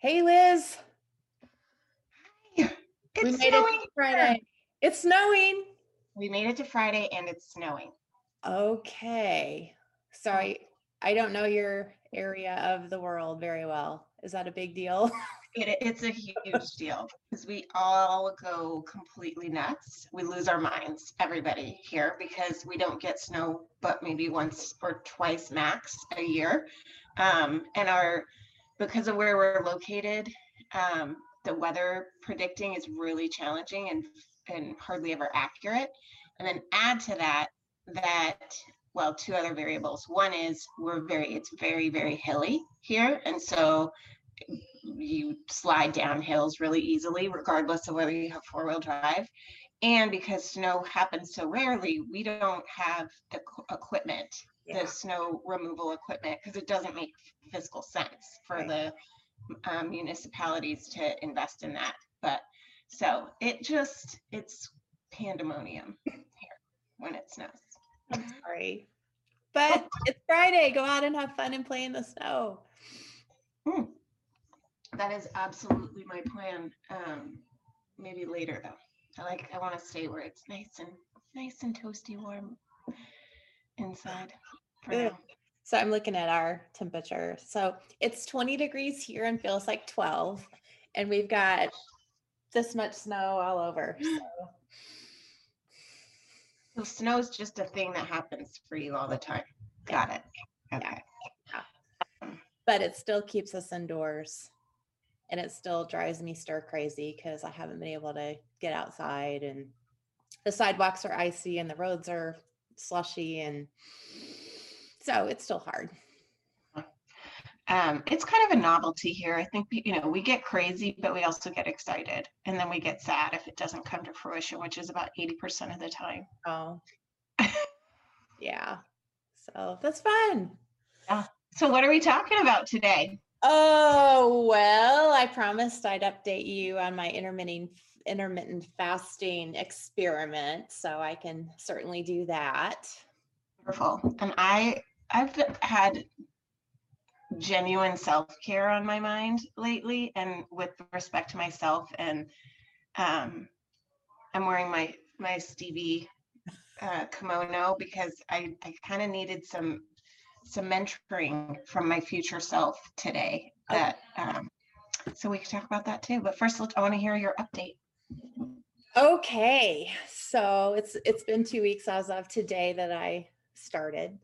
Hey, Liz. Hi. It's we made snowing it to Friday. It's snowing. We made it to Friday and it's snowing. Okay. Sorry, I don't know your area of the world very well. Is that a big deal? It, it's a huge deal because we all go completely nuts. We lose our minds, everybody here, because we don't get snow but maybe once or twice max a year. Um, and our, because of where we're located, um, the weather predicting is really challenging and, and hardly ever accurate. And then add to that, that, well, two other variables. One is we're very, it's very, very hilly here. And so you slide down hills really easily, regardless of whether you have four wheel drive. And because snow happens so rarely, we don't have the equipment. The snow removal equipment, because it doesn't make fiscal sense for the um, municipalities to invest in that. But so it just, it's pandemonium here when it snows. I'm sorry. But it's Friday. Go out and have fun and play in the snow. That is absolutely my plan. Um, maybe later though. I like I want to stay where it's nice and nice and toasty warm inside Mm. Ugh. So I'm looking at our temperature. So it's 20 degrees here and feels like 12. And we've got this much snow all over. So So snow's just a thing that happens for you all the time. Got it. Okay. but it still keeps us indoors and it still drives me stir crazy because I haven't been able to get outside and the sidewalks are icy and the roads are slushy and so it's still hard. Um, it's kind of a novelty here. I think you know we get crazy, but we also get excited, and then we get sad if it doesn't come to fruition, which is about eighty percent of the time. Oh, yeah. So that's fun. So what are we talking about today? Oh, well, I promised I'd update you on my intermittent intermittent fasting experiment, so I can certainly do that. Wonderful. And I I've had genuine self-care on my mind lately and with respect to myself and um I'm wearing my my Stevie uh, kimono because I I kind of needed some some mentoring from my future self today that um so we can talk about that too. But first let's I want to hear your update. Okay, so it's it's been two weeks as of today that I started.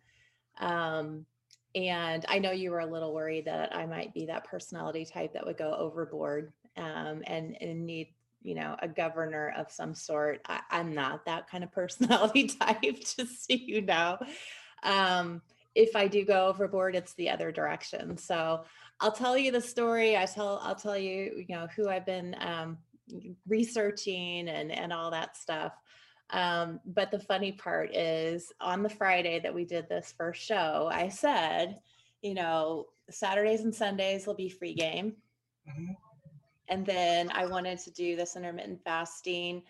Um, and I know you were a little worried that I might be that personality type that would go overboard um, and and need you know a governor of some sort. I, I'm not that kind of personality type, just so you know. Um, if I do go overboard, it's the other direction. So I'll tell you the story. I tell I'll tell you you know who I've been um, researching and and all that stuff. Um, but the funny part is on the Friday that we did this first show, I said, you know, Saturdays and Sundays will be free game. Mhm. And then I wanted to do this intermittent fasting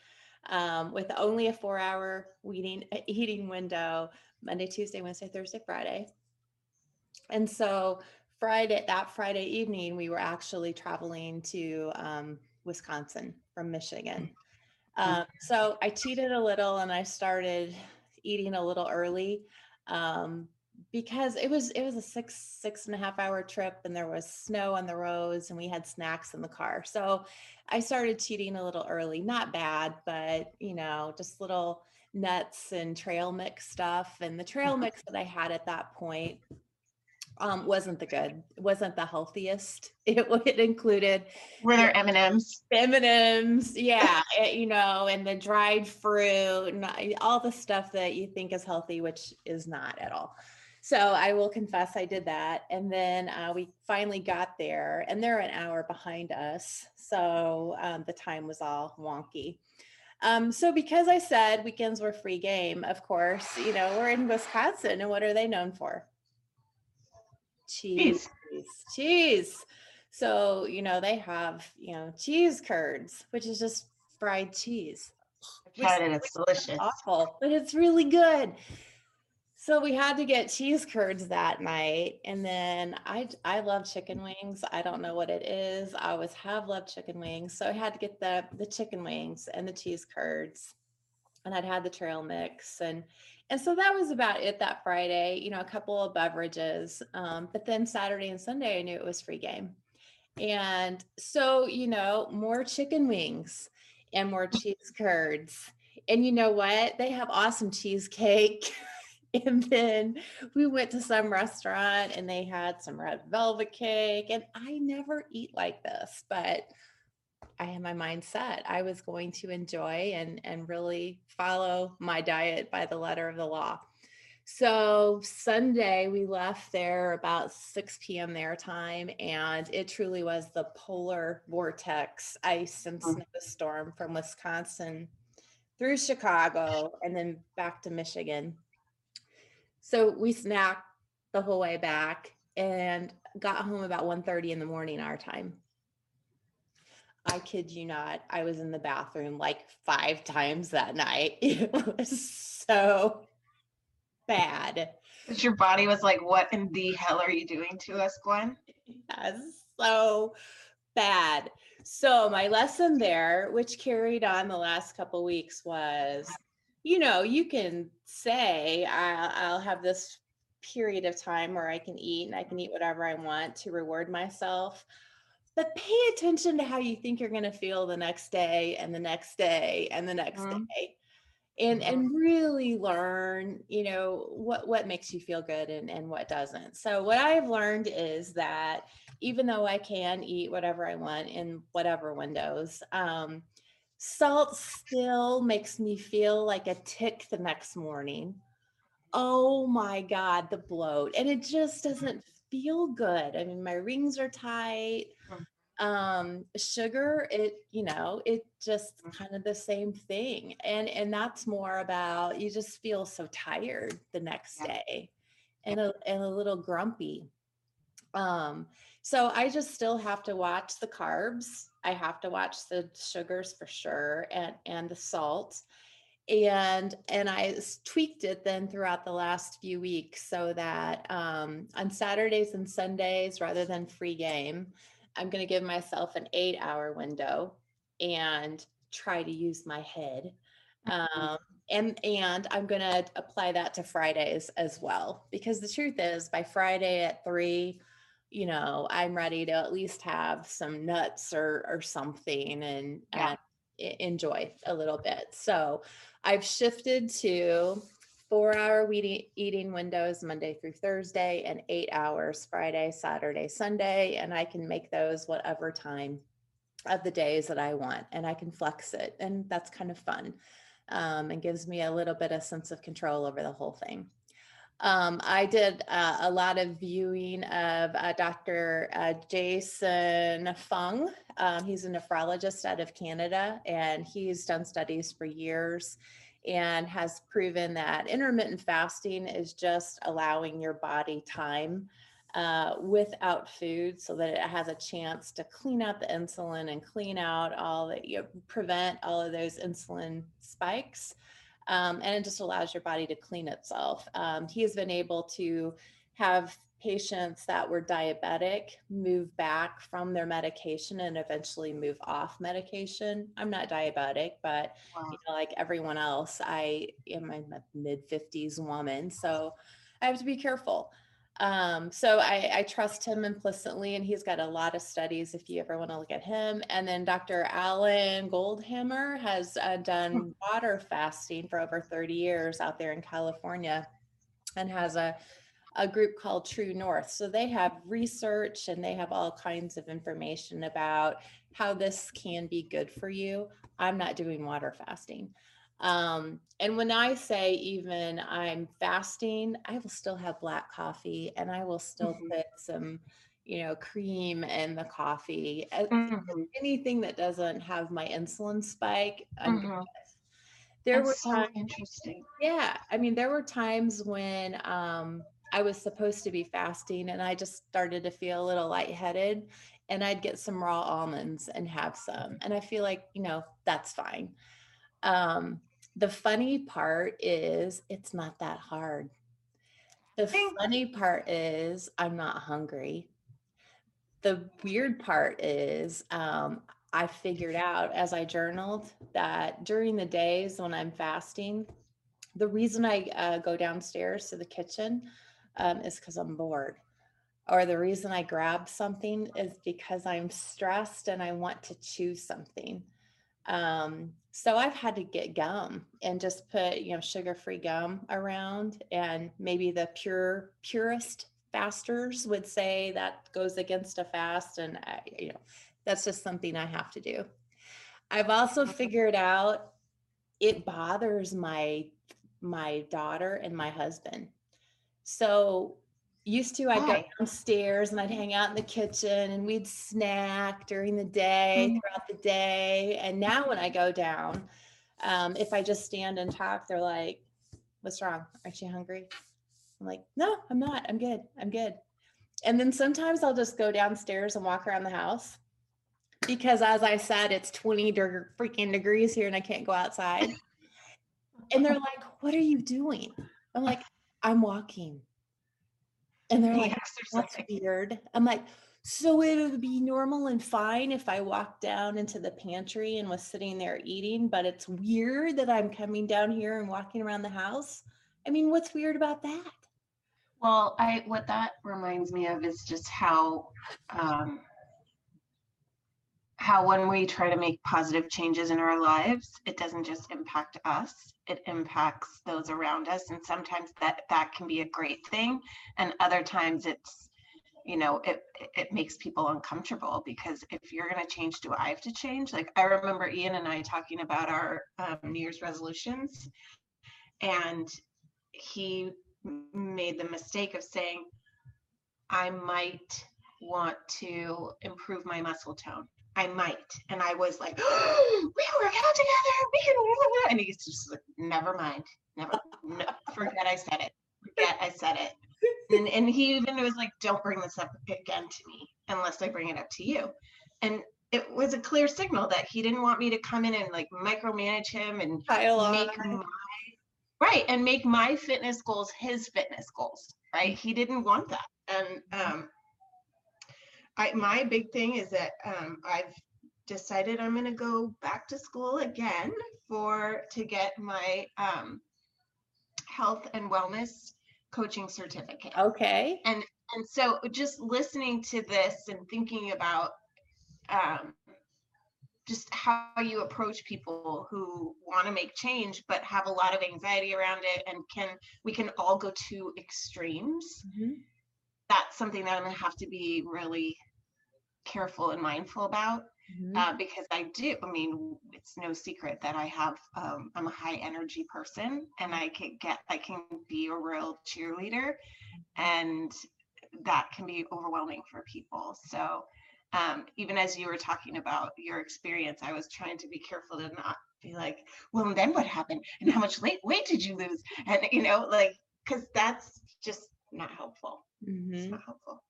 um, with only a four hour eating, eating window Monday, Tuesday, Wednesday, Thursday, Friday. And so Friday, that Friday evening, we were actually traveling to um, Wisconsin from Michigan. Um, so I cheated a little and I started eating a little early um, because it was it was a six six and a half hour trip and there was snow on the roads and we had snacks in the car. So I started cheating a little early. Not bad, but you know, just little nuts and trail mix stuff. And the trail mix that I had at that point um, wasn't the good, wasn't the healthiest. It, it included Were there M&Ms? M&Ms, yeah, eh, you know, and the dried fruit and all the stuff that you think is healthy, which is not at all. So I will confess I did that. And then uh, we finally got there and they're an hour behind us. So um, the time was all wonky. Um, so because I said weekends were free game, of course, you know, we're in Wisconsin and what are they known for? Cheese. Cheese. Cheese. So, you know, they have, you know, cheese curds, which is just fried cheese. Tried it, it's delicious. Awful, but it's really good. So we had to get cheese curds that night. And then I I love chicken wings. I don't know what it is. I always have loved chicken wings. So I had to get the the chicken wings and the cheese curds. And I'd had the trail mix and and so that was about it that Friday, you know, a couple of beverages. Um, but then Saturday and Sunday I knew it was free game. And so, you know, more chicken wings and more cheese curds. And you know what? They have awesome cheesecake. and then we went to some restaurant and they had some red velvet cake and i never eat like this but i had my mind set i was going to enjoy and and really follow my diet by the letter of the law so sunday we left there about 6 p.m their time and it truly was the polar vortex ice and mm. snowstorm from wisconsin through chicago and then back to michigan so we snacked the whole way back and got home about 1.30 in the morning our time. I kid you not, I was in the bathroom like five times that night. It was so bad. Your body was like, what in the hell are you doing to us, Gwen? Yes, so bad. So my lesson there, which carried on the last couple weeks, was you know, you can say, I'll, I'll have this period of time where I can eat and I can eat whatever I want to reward myself. But pay attention to how you think you're going to feel the next day and the next day and the next mm-hmm. day. And mm-hmm. and really learn, you know, what what makes you feel good and, and what doesn't. So what I've learned is that even though I can eat whatever I want in whatever windows, um, Salt still makes me feel like a tick the next morning. Oh my God, the bloat. And it just doesn't feel good. I mean, my rings are tight. Mm. Um, sugar, it, you know, it just mm. kind of the same thing. And and that's more about you just feel so tired the next day and a and a little grumpy. Um, so I just still have to watch the carbs. I have to watch the sugars for sure and and the salt. And and I tweaked it then throughout the last few weeks so that um, on Saturdays and Sundays, rather than free game, I'm going to give myself an eight hour window and try to use my head. Mm-hmm. Um, and and I'm going to apply that to Fridays as well because the truth is by Friday at 3 you know, I'm ready to at least have some nuts or or something and, yeah. and enjoy a little bit. So I've shifted to four hour eating windows Monday through Thursday and eight hours Friday, Saturday, Sunday. And I can make those whatever time of the days that I want and I can flex it. And that's kind of fun um, and gives me a little bit of sense of control over the whole thing. Um, I did uh, a lot of viewing of uh, Dr. Uh, Jason Fung. Um, he's a nephrologist out of Canada, and he's done studies for years and has proven that intermittent fasting is just allowing your body time uh, without food so that it has a chance to clean out the insulin and clean out all that you know, prevent all of those insulin spikes um, and it just allows your body to clean itself. Um, he has been able to have patients that were diabetic move back from their medication and eventually move off medication. I'm not diabetic, but wow. you know, like everyone else, I am a mid 50s woman, so I have to be careful. Um, so I, I, trust him implicitly, and he's got a lot of studies if you ever want to look at him. And then Dr. Alan Goldhamer has uh, done hmm. water fasting for over 30 years out there in California and has a, a group called True North. So they have research and they have all kinds of information about how this can be good for you. I'm not doing water fasting. Um, and when I say even I'm fasting, I will still have black coffee and I will still mm-hmm. put some, you know, cream in the coffee. Mm-hmm. Anything that doesn't have my insulin spike. Mm-hmm. There That's were times, so interesting. Yeah. I mean, there were times when um, I was supposed to be fasting and I just started to feel a little lightheaded and I'd get some raw almonds and have some. And I feel like, you know, that's fine. Um, the funny part is it's not that hard. The funny part is I'm not hungry. The weird part is um, I figured out as I journaled that during the days when I'm fasting, the reason I uh, go downstairs to the kitchen um, is because I'm bored. Or the reason I grab something is because I'm stressed and I want to choose something. Um, so I've had to get gum and just put, you know, sugar-free gum around and maybe the pure purest fasters would say that goes against a fast and I, you know, that's just something I have to do. I've also figured out it bothers my my daughter and my husband. So used to I'd go downstairs and I'd hang out in the kitchen and we'd snack during the day, Mhm. throughout the day. And now when I go down, um, if I just stand and talk, they're like, What's wrong? Aren't you hungry? I'm like, No, I'm not. I'm good. I'm good. And then sometimes I'll just go downstairs and walk around the house because, as I said, it's 20 deg- freaking degrees here and I can't go outside. And they're like, What are you doing? I'm like, I'm walking. And they're The like, That's exercise. weird. I'm like, So it would be normal and fine if I walked down into the pantry and was sitting there eating, but it's weird that I'm coming down here and walking around the house. I mean, what's weird about that? Well, I what that reminds me of is just how um, how when we try to make positive changes in our lives, it doesn't just impact us; it impacts those around us, and sometimes that that can be a great thing, and other times it's you know it it makes people uncomfortable because if you're going to change do i have to change? Like i remember ian and i talking about our um, new year's resolutions. And he made the mistake of saying i might want to improve my muscle tone i might and i was like we can work out together we can work out. and he's just like never mind never no, forget i said it forget i said it and, and he even was like don't bring this up again to me unless i bring it up to you and it was a clear signal that he didn't want me to come in and like micromanage him and Pile make on. my right and make my fitness goals his fitness goals right he didn't want that and um i my big thing is that um i've decided i'm going to go back to school again for to get my um health and wellness coaching certificate Okay. and and so just listening to this and thinking about um, just how you approach people who want to make change but have a lot of anxiety around it and can we can all go to extremes Mhm. that's something that i'm going to have to be really careful and mindful about Mhm. uh, because I do. I mean, it's no secret that I have. Um, I'm a high energy person, and I can get. I can be a real cheerleader, and that can be overwhelming for people. So, um, even as you were talking about your experience, I was trying to be careful to not be like, "Well, and then what happened? And how much weight weight did you lose?" And you know, like, because that's just not helpful. It's Mhm. not helpful.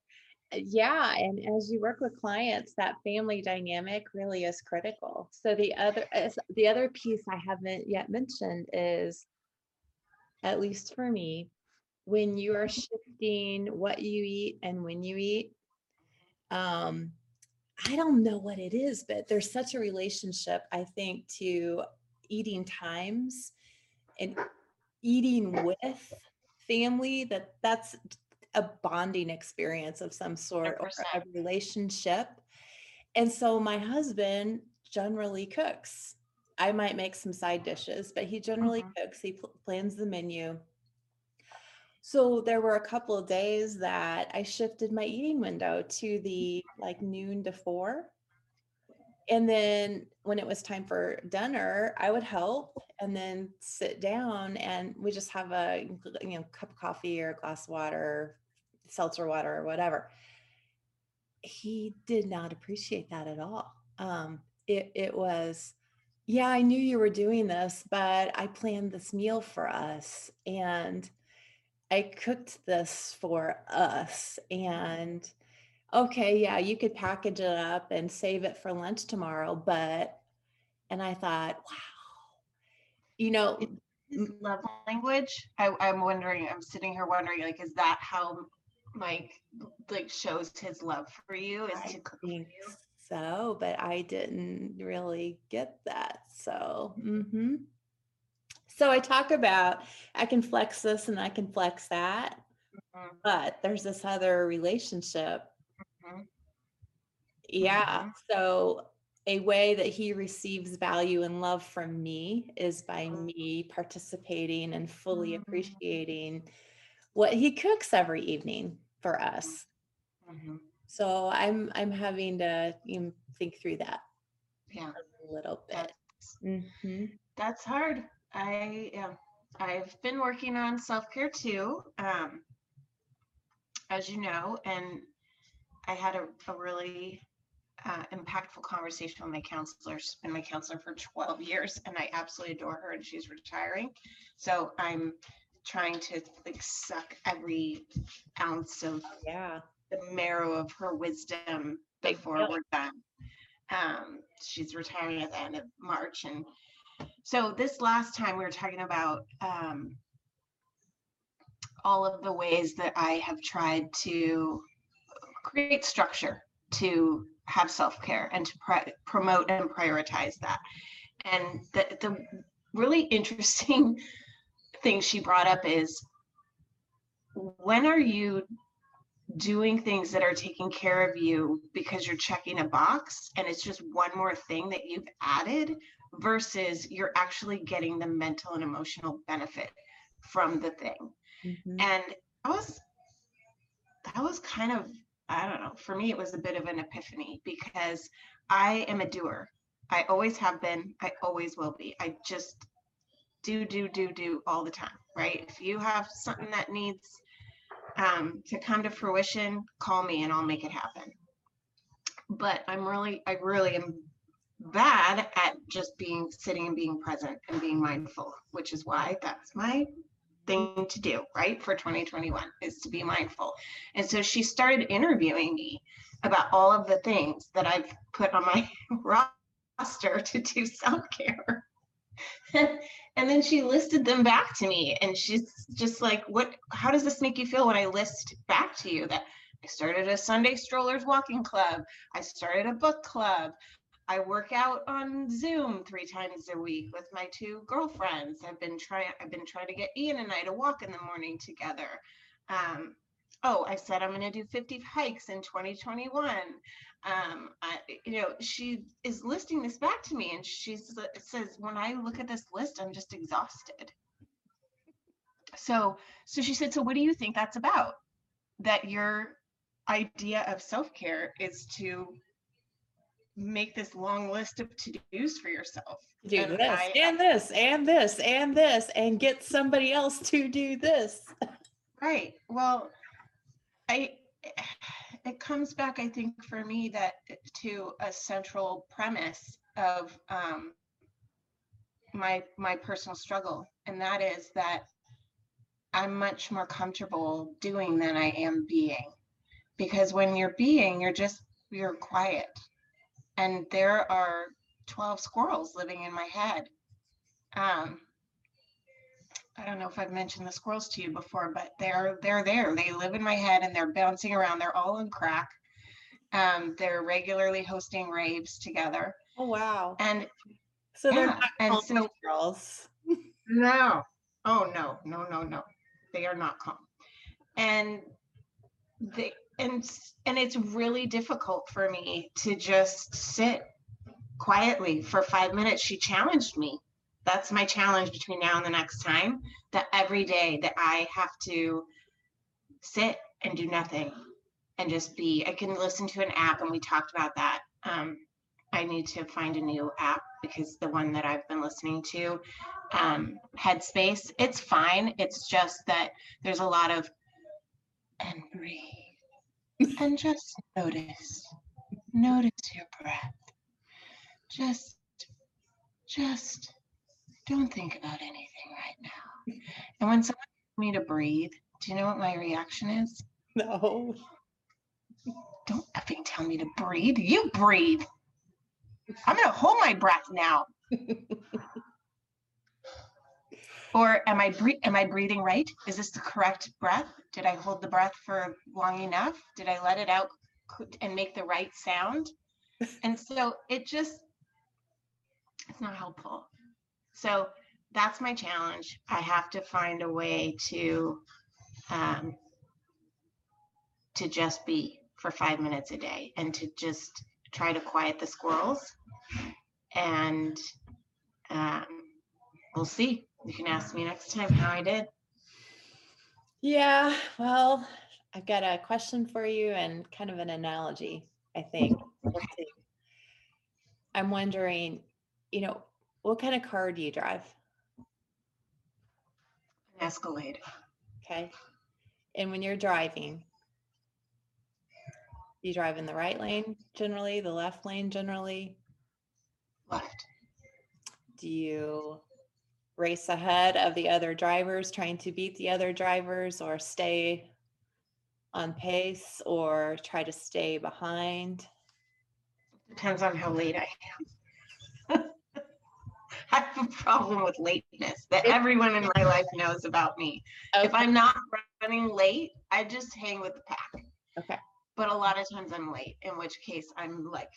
Yeah, and as you work with clients, that family dynamic really is critical. So the other the other piece I haven't yet mentioned is, at least for me, when you are shifting what you eat and when you eat, um, I don't know what it is, but there's such a relationship, I think, to eating times and eating with family that that's a bonding experience of some sort or a relationship. And so my husband generally cooks. I might make some side dishes, but he generally Mhm. cooks. He pl- plans the menu. So there were a couple of days that I shifted my eating window to the like noon to four. And then when it was time for dinner, I would help and then sit down and we just have a you know cup of coffee or a glass of water, seltzer water or whatever. He did not appreciate that at all. Um, it it was, yeah, I knew you were doing this, but I planned this meal for us and I cooked this for us and okay, yeah, you could package it up and save it for lunch tomorrow, but and I thought, wow, you know, love language? I, I'm wondering, I'm sitting here wondering, like, is that how Mike like shows his love for you is I to cook for you? so, but I didn't really get that. So, hmm so I talk about I can flex this and I can flex that, Mhm, but there's this other relationship. Mhm. Yeah. So a way that he receives value and love from me is by Mhm. me participating and fully Mm. appreciating what he cooks every evening for us. mhm. So I'm I'm having to you know, think through that Yeah, a little bit. that's Mhm. that's hard. I yeah, I've been working on self care too, um, as you know, and I had a, a really uh, impactful conversation with my counselor. She's been my counselor for 12 years, and I absolutely adore her, and she's retiring. So I'm trying to like suck every ounce of Yeah. the marrow of her wisdom before we're done. Um, she's retiring at the end of March, and so this last time we were talking about um, all of the ways that I have tried to create structure to have self care and to pri- promote and prioritize that. And the the really interesting thing she brought up is when are you doing things that are taking care of you because you're checking a box and it's just one more thing that you've added versus you're actually getting the mental and emotional benefit from the thing? Mhm. and that was that was kind of i don't know for me it was a bit of an epiphany because i am a doer. I always have been. I always will be. I just do do do do all the time right? If you have something that needs um, to come to fruition call me and i'll make it happen. But i'm really i really am bad at just being sitting and being present and being mindful which is why that's my thing to do right for 2021 is to be mindful. And so she started interviewing me about all of the things that i've put on my roster to do self-care and then she listed them back to me and she's just like what how does this make you feel when i list back to you that i started a sunday strollers walking club i started a book club I work out on Zoom three times a week with my two girlfriends. I've been trying I've been trying to get Ian and I to walk in the morning together. Um, oh, I said I'm going to do 50 hikes in 2021. Um, I, you know, she is listing this back to me and she says when I look at this list I'm just exhausted. So, so she said, "So what do you think that's about? That your idea of self-care is to make this long list of to-dos for yourself. Do And this I- and this and this and this and get somebody else to do this. Right. Well, comes back, I think, for me that to a central premise of um, my my personal struggle, and that is that I'm much more comfortable doing than I am being, because when you're being, you're just you're quiet, and there are 12 squirrels living in my head. Um, I don't know if I've mentioned the squirrels to you before, but they're they're there. They live in my head and they're bouncing around. They're all on crack. Um, they're regularly hosting raves together. Oh wow. And So they're yeah, not and so girls. no, oh no, no, no, no, they are not calm. And they and and it's really difficult for me to just sit quietly for five minutes. She challenged me. That's my challenge between now and the next time. That every day that I have to sit and do nothing and just be. I can listen to an app, and we talked about that. Um, I need to find a new app because the one that I've been listening to, um, Headspace, it's fine. It's just that there's a lot of and breathe and just notice, notice your breath. Just, just don't think about anything right now. And when someone asks me to breathe, do you know what my reaction is? No. Don't effing tell me to breathe. You breathe. I'm gonna hold my breath now. Or am I bre- am I breathing right? Is this the correct breath? Did I hold the breath for long enough? Did I let it out and make the right sound? And so it just it's not helpful. So that's my challenge. I have to find a way to um, to just be for five minutes a day and to just try to quiet the squirrels. And um, we'll see. You can ask me next time how I did. Yeah, well, I've got a question for you and kind of an analogy, I think. I'm wondering, you know, what kind of car do you drive? An Escalade. Okay. And when you're driving, you drive in the right lane generally, the left lane generally? Left. Do you race ahead of the other drivers, trying to beat the other drivers, or stay on pace, or try to stay behind? Depends on how late I am. I have a problem with lateness that everyone in my life knows about me. If I'm not running late, I just hang with the pack. Okay. But a lot of times I'm late, in which case I'm like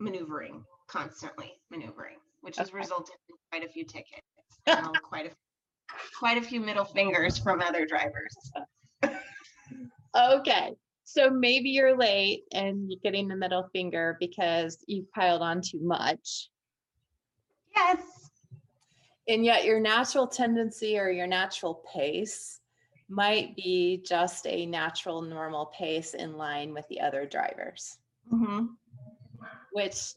maneuvering, constantly maneuvering, which has resulted in quite a few tickets. and Quite a, quite a few middle fingers from other drivers. Okay. So maybe you're late and you're getting the middle finger because you've piled on too much. Yes. And yet your natural tendency or your natural pace might be just a natural, normal pace in line with the other drivers, hmm which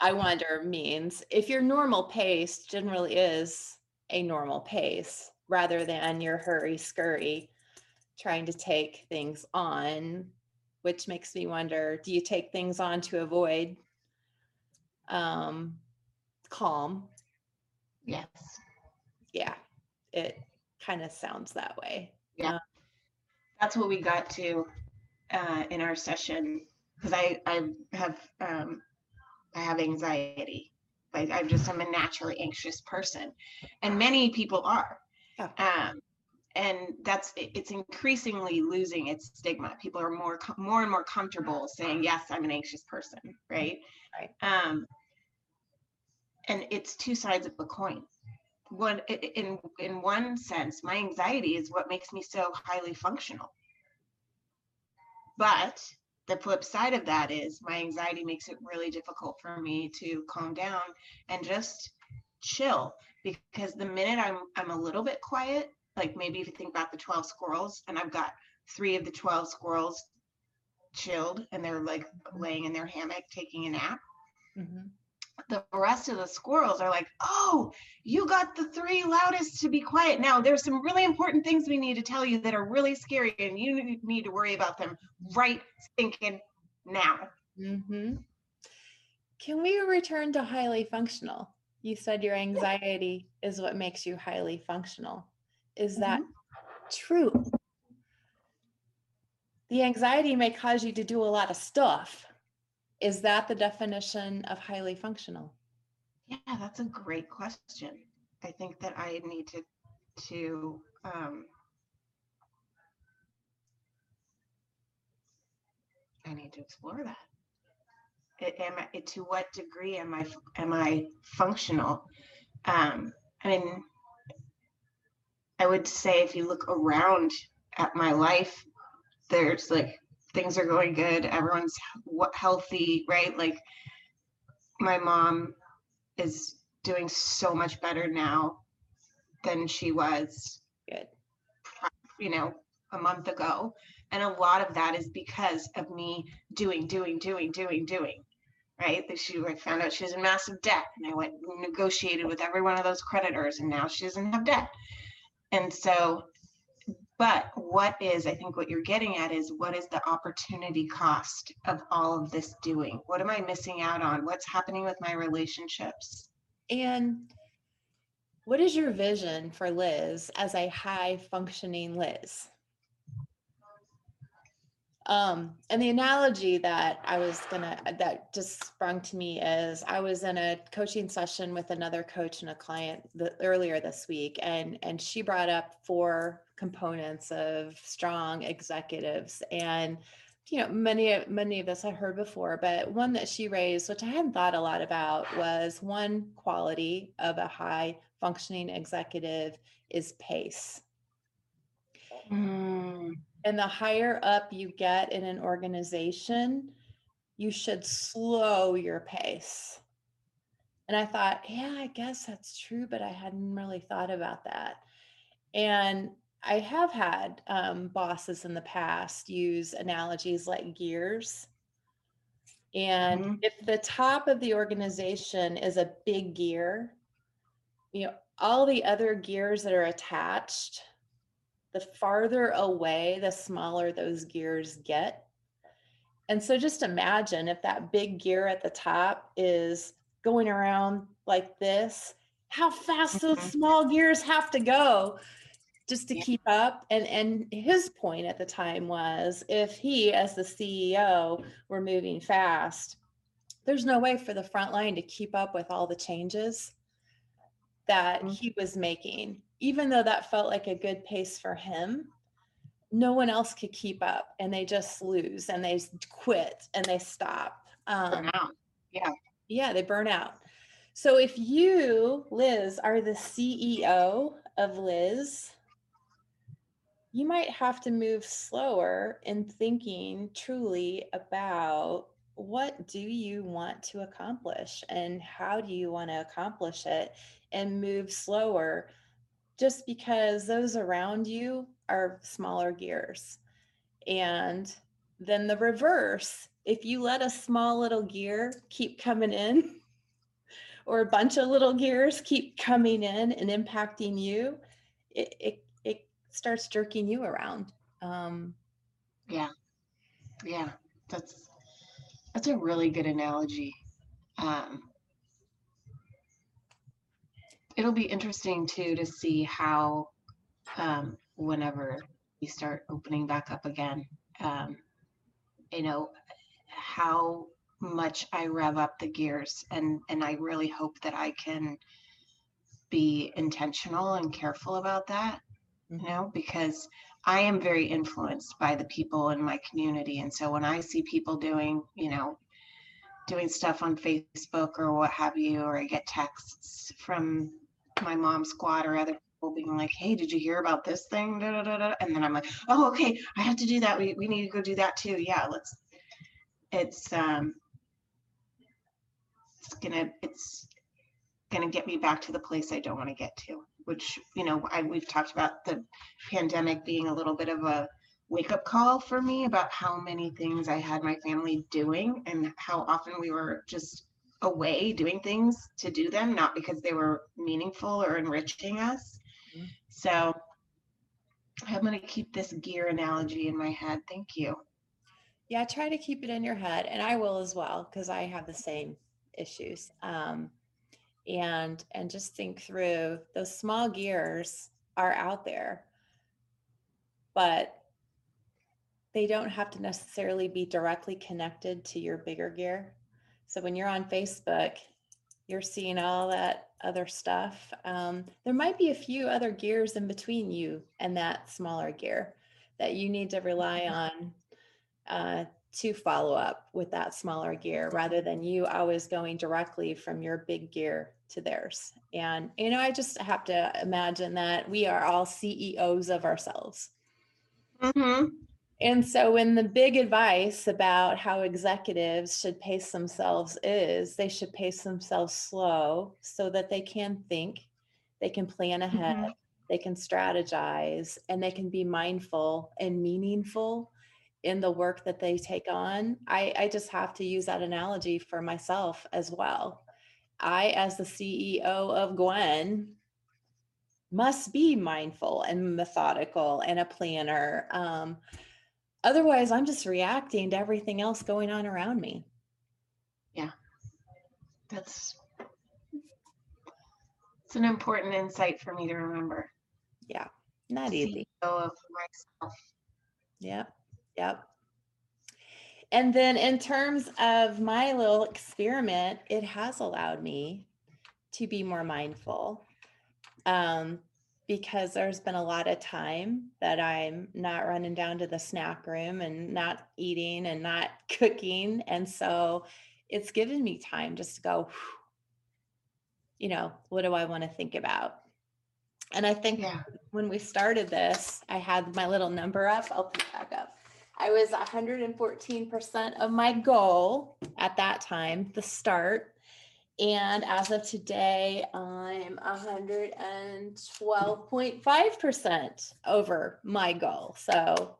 I wonder means if your normal pace generally is a normal pace rather than your hurry scurry trying to take things on, which makes me wonder do you take things on to avoid um, calm? Yes. Yeah, it kind of sounds that way. Yeah. That's what we got to uh, in our session because I I have um, I have anxiety. Like I'm just I'm a naturally anxious person, and many people are. Yeah. Um, and that's it's increasingly losing its stigma. People are more more and more comfortable saying yes, I'm an anxious person, right? Right. Um, and it's two sides of a coin. One in in one sense, my anxiety is what makes me so highly functional. But the flip side of that is my anxiety makes it really difficult for me to calm down and just chill because the minute I'm I'm a little bit quiet, like maybe if you think about the 12 squirrels and I've got 3 of the 12 squirrels chilled and they're like laying in their hammock taking a nap Mhm. The rest of the squirrels are like, oh, you got the three loudest to be quiet. Now, there's some really important things we need to tell you that are really scary, and you need- to worry about them right thinking now. Mhm. Can we return to highly functional? You said your anxiety is what makes you highly functional. Is that true? The anxiety may cause you to do a lot of stuff. Is that the definition of highly functional? Yeah, that's a great question. I think that I need to to um, I need to explore that. A- Am I, to what degree am I am I functional? Um, I mean, I would say if you look around at my life, there's like things are going good. Everyone's healthy, right? Like my mom is doing so much better now than she was Good. you know, a month ago. And a lot of that is because of me doing, doing, doing, doing, doing. Right. That she I found out she was in massive debt. And I went and negotiated with every one of those creditors and now she doesn't have debt. And so, but what is, I think what you're getting at is what is the opportunity cost of all of this doing? What am I missing out on? What's happening with my relationships? And what is your vision for Liz as a high functioning Liz? Um, and the analogy that I was gonna, that just sprung to me is I was in a coaching session with another coach and a client the, earlier this week, and and she brought up four components of strong executives, and you know many many of this I heard before, but one that she raised, which I hadn't thought a lot about, was one quality of a high functioning executive is pace. Mm, And the higher up you get in an organization, you should slow your pace. And I thought, yeah, I guess that's true, but I hadn't really thought about that. And I have had um, bosses in the past use analogies like gears. And Mhm. if the top of the organization is a big gear, you know, all the other gears that are attached the farther away, the smaller those gears get. And so just imagine if that big gear at the top is going around like this, how fast those Mhm. small gears have to go just to Yeah. keep up. And and his point at the time was if he as the CEO were moving fast, there's no way for the front line to keep up with all the changes that Mhm. he was making, even though that felt like a good pace for him, no one else could keep up and they just lose and they quit and they stop. Um, burnout. yeah, they burn out. So if you, Liz, are the CEO of Liz, you might have to move slower in thinking truly about what do you want to accomplish and how do you want to accomplish it and move slower just because those around you are smaller gears. And then the reverse, if you let a small little gear keep coming in, or a bunch of little gears keep coming in and impacting you, it it, starts jerking you around. Um, Yeah. Yeah. That's that's a really good analogy. Um, it'll be interesting too to see how um, whenever we start opening back up again, um, you know, how much I rev up the gears and and I really hope that I can be intentional and careful about that you Mhm. know, because I am very influenced by the people in my community. And so when I see people doing, you know, doing stuff on Facebook or what have you, or I get texts from my mom squad or other people being like, hey, did you hear about this thing? Da, da, da. And then I'm like, oh, okay, I have to do that. We, we need to go do that too. Yeah, let's, it's, um, it's gonna, it's gonna get me back to the place I don't want to get to which you know I, we've talked about the pandemic being a little bit of a wake up call for me about how many things I had my family doing and how often we were just away doing things to do them, not because they were meaningful or enriching us. Mhm. So I'm going to keep this gear analogy in my head. Thank you. yeah, try to keep it in your head, and I will as well because I have the same issues. Um, and and just think through those small gears are out there, but they don't have to necessarily be directly connected to your bigger gear. So when you're on Facebook, you're seeing all that other stuff. Um, there might be a few other gears in between you and that smaller gear that you need to rely on uh, to follow up with that smaller gear rather than you always going directly from your big gear to theirs. And, you know, I just have to imagine that we are all CEOs of ourselves. Mm-hmm. And so, when the big advice about how executives should pace themselves is they should pace themselves slow so that they can think, they can plan ahead, Mhm. they can strategize, and they can be mindful and meaningful in the work that they take on. I, I just have to use that analogy for myself as well. I, as the CEO of Gwen, must be mindful and methodical and a planner. Um, otherwise, I'm just reacting to everything else going on around me. Yeah, that's it's an important insight for me to remember. Yeah, not easy. CEO of myself. Yep. Yep. and then in terms of my little experiment, it has allowed me to be more mindful. Um, because there's been a lot of time that I'm not running down to the snack room and not eating and not cooking. And so it's given me time just to go, you know, what do I want to think about? And I think Yeah. when we started this, I had my little number up. I'll put it back up. I was 114% of my goal at that time, the start. And as of today, I'm 112.5% over my goal. So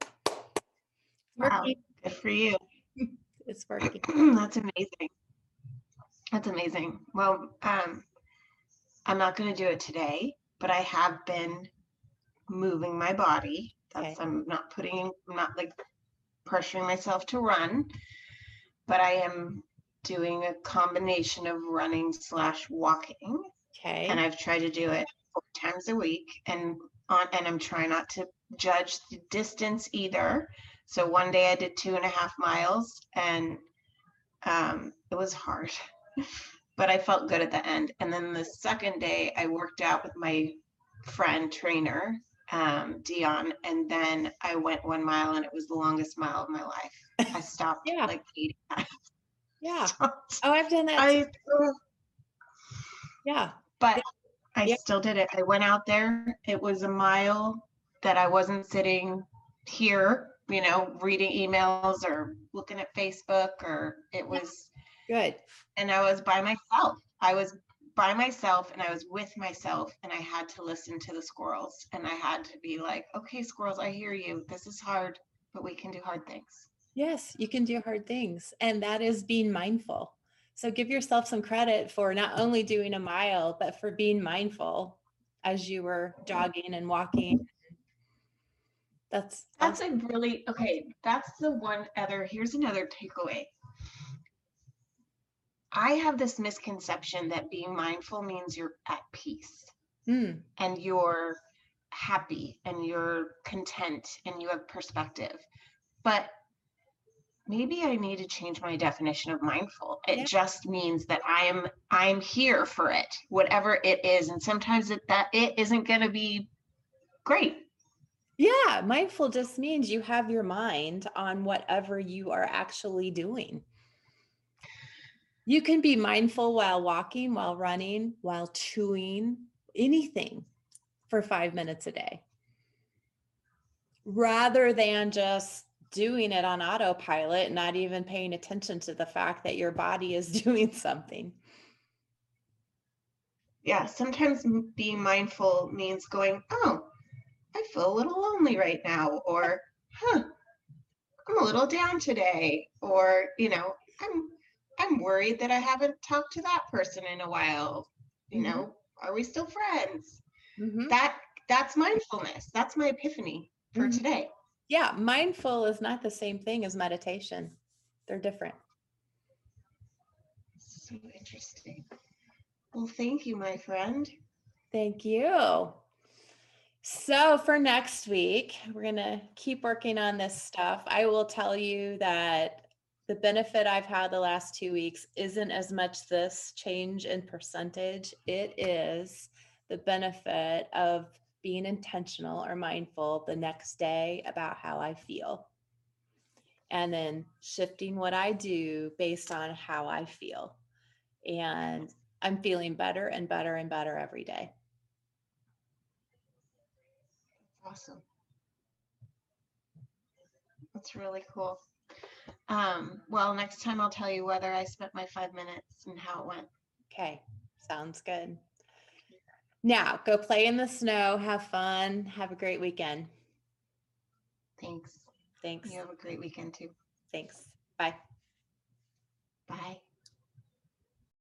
Wow. Good for you. it's working. That's amazing. That's amazing. Well, um, I'm not going to do it today, but I have been moving my body. That's Okay. I'm not putting, I'm not like pressuring myself to run, but I am doing a combination of running slash walking, Okay. and I've tried to do it four times a week, and on and I'm trying not to judge the distance either. So one day I did two and a half miles, and um, it was hard, but I felt good at the end. And then the second day, I worked out with my friend trainer, um, Dion, and then I went one mile, and it was the longest mile of my life. I stopped Yeah. like 80 yeah. times. Oh, I've done that. I, yeah. but I Yeah. still did it. I went out there. It was a mile that I wasn't sitting here, you know, reading emails or looking at Facebook or it was Good. and I was by myself. I was by myself and I was with myself and I had to listen to the squirrels and I had to be like, okay, squirrels, I hear you. This is hard, but we can do hard things. Yes, you can do hard things. And that is being mindful. So give yourself some credit for not only doing a mile, but for being mindful as you were jogging and walking. That's That's a really okay. That's the one other. Here's another takeaway. I have this misconception that being mindful means you're at peace Mm, and you're happy and you're content and you have perspective. But maybe I need to change my definition of mindful. It Yeah. just means that I am I'm here for it, whatever it is. And sometimes it, that it isn't going to be great. yeah, mindful just means you have your mind on whatever you are actually doing. You can be mindful while walking, while running, while chewing, anything for five minutes a day rather than just doing it on autopilot, not even paying attention to the fact that your body is doing something. yeah, sometimes being mindful means going, oh, I feel a little lonely right now, or huh, I'm a little down today, or you know, I'm I'm worried that I haven't talked to that person in a while. You Mhm. know, are we still friends? Mhm. That that's mindfulness. That's my epiphany for Mhm. today. Yeah, mindful is not the same thing as meditation. They're different. So interesting. Well, thank you, my friend. Thank you. So, for next week, we're going to keep working on this stuff. I will tell you that the benefit I've had the last two weeks isn't as much this change in percentage, it is the benefit of being intentional or mindful the next day about how I feel. And then shifting what I do based on how I feel. And I'm feeling better and better and better every day. Awesome. That's really cool. Um, well, next time I'll tell you whether I spent my five minutes and how it went. Okay, sounds good. Now go play in the snow, have fun, have a great weekend. Thanks. Thanks. You have a great weekend too. Thanks. Bye. Bye.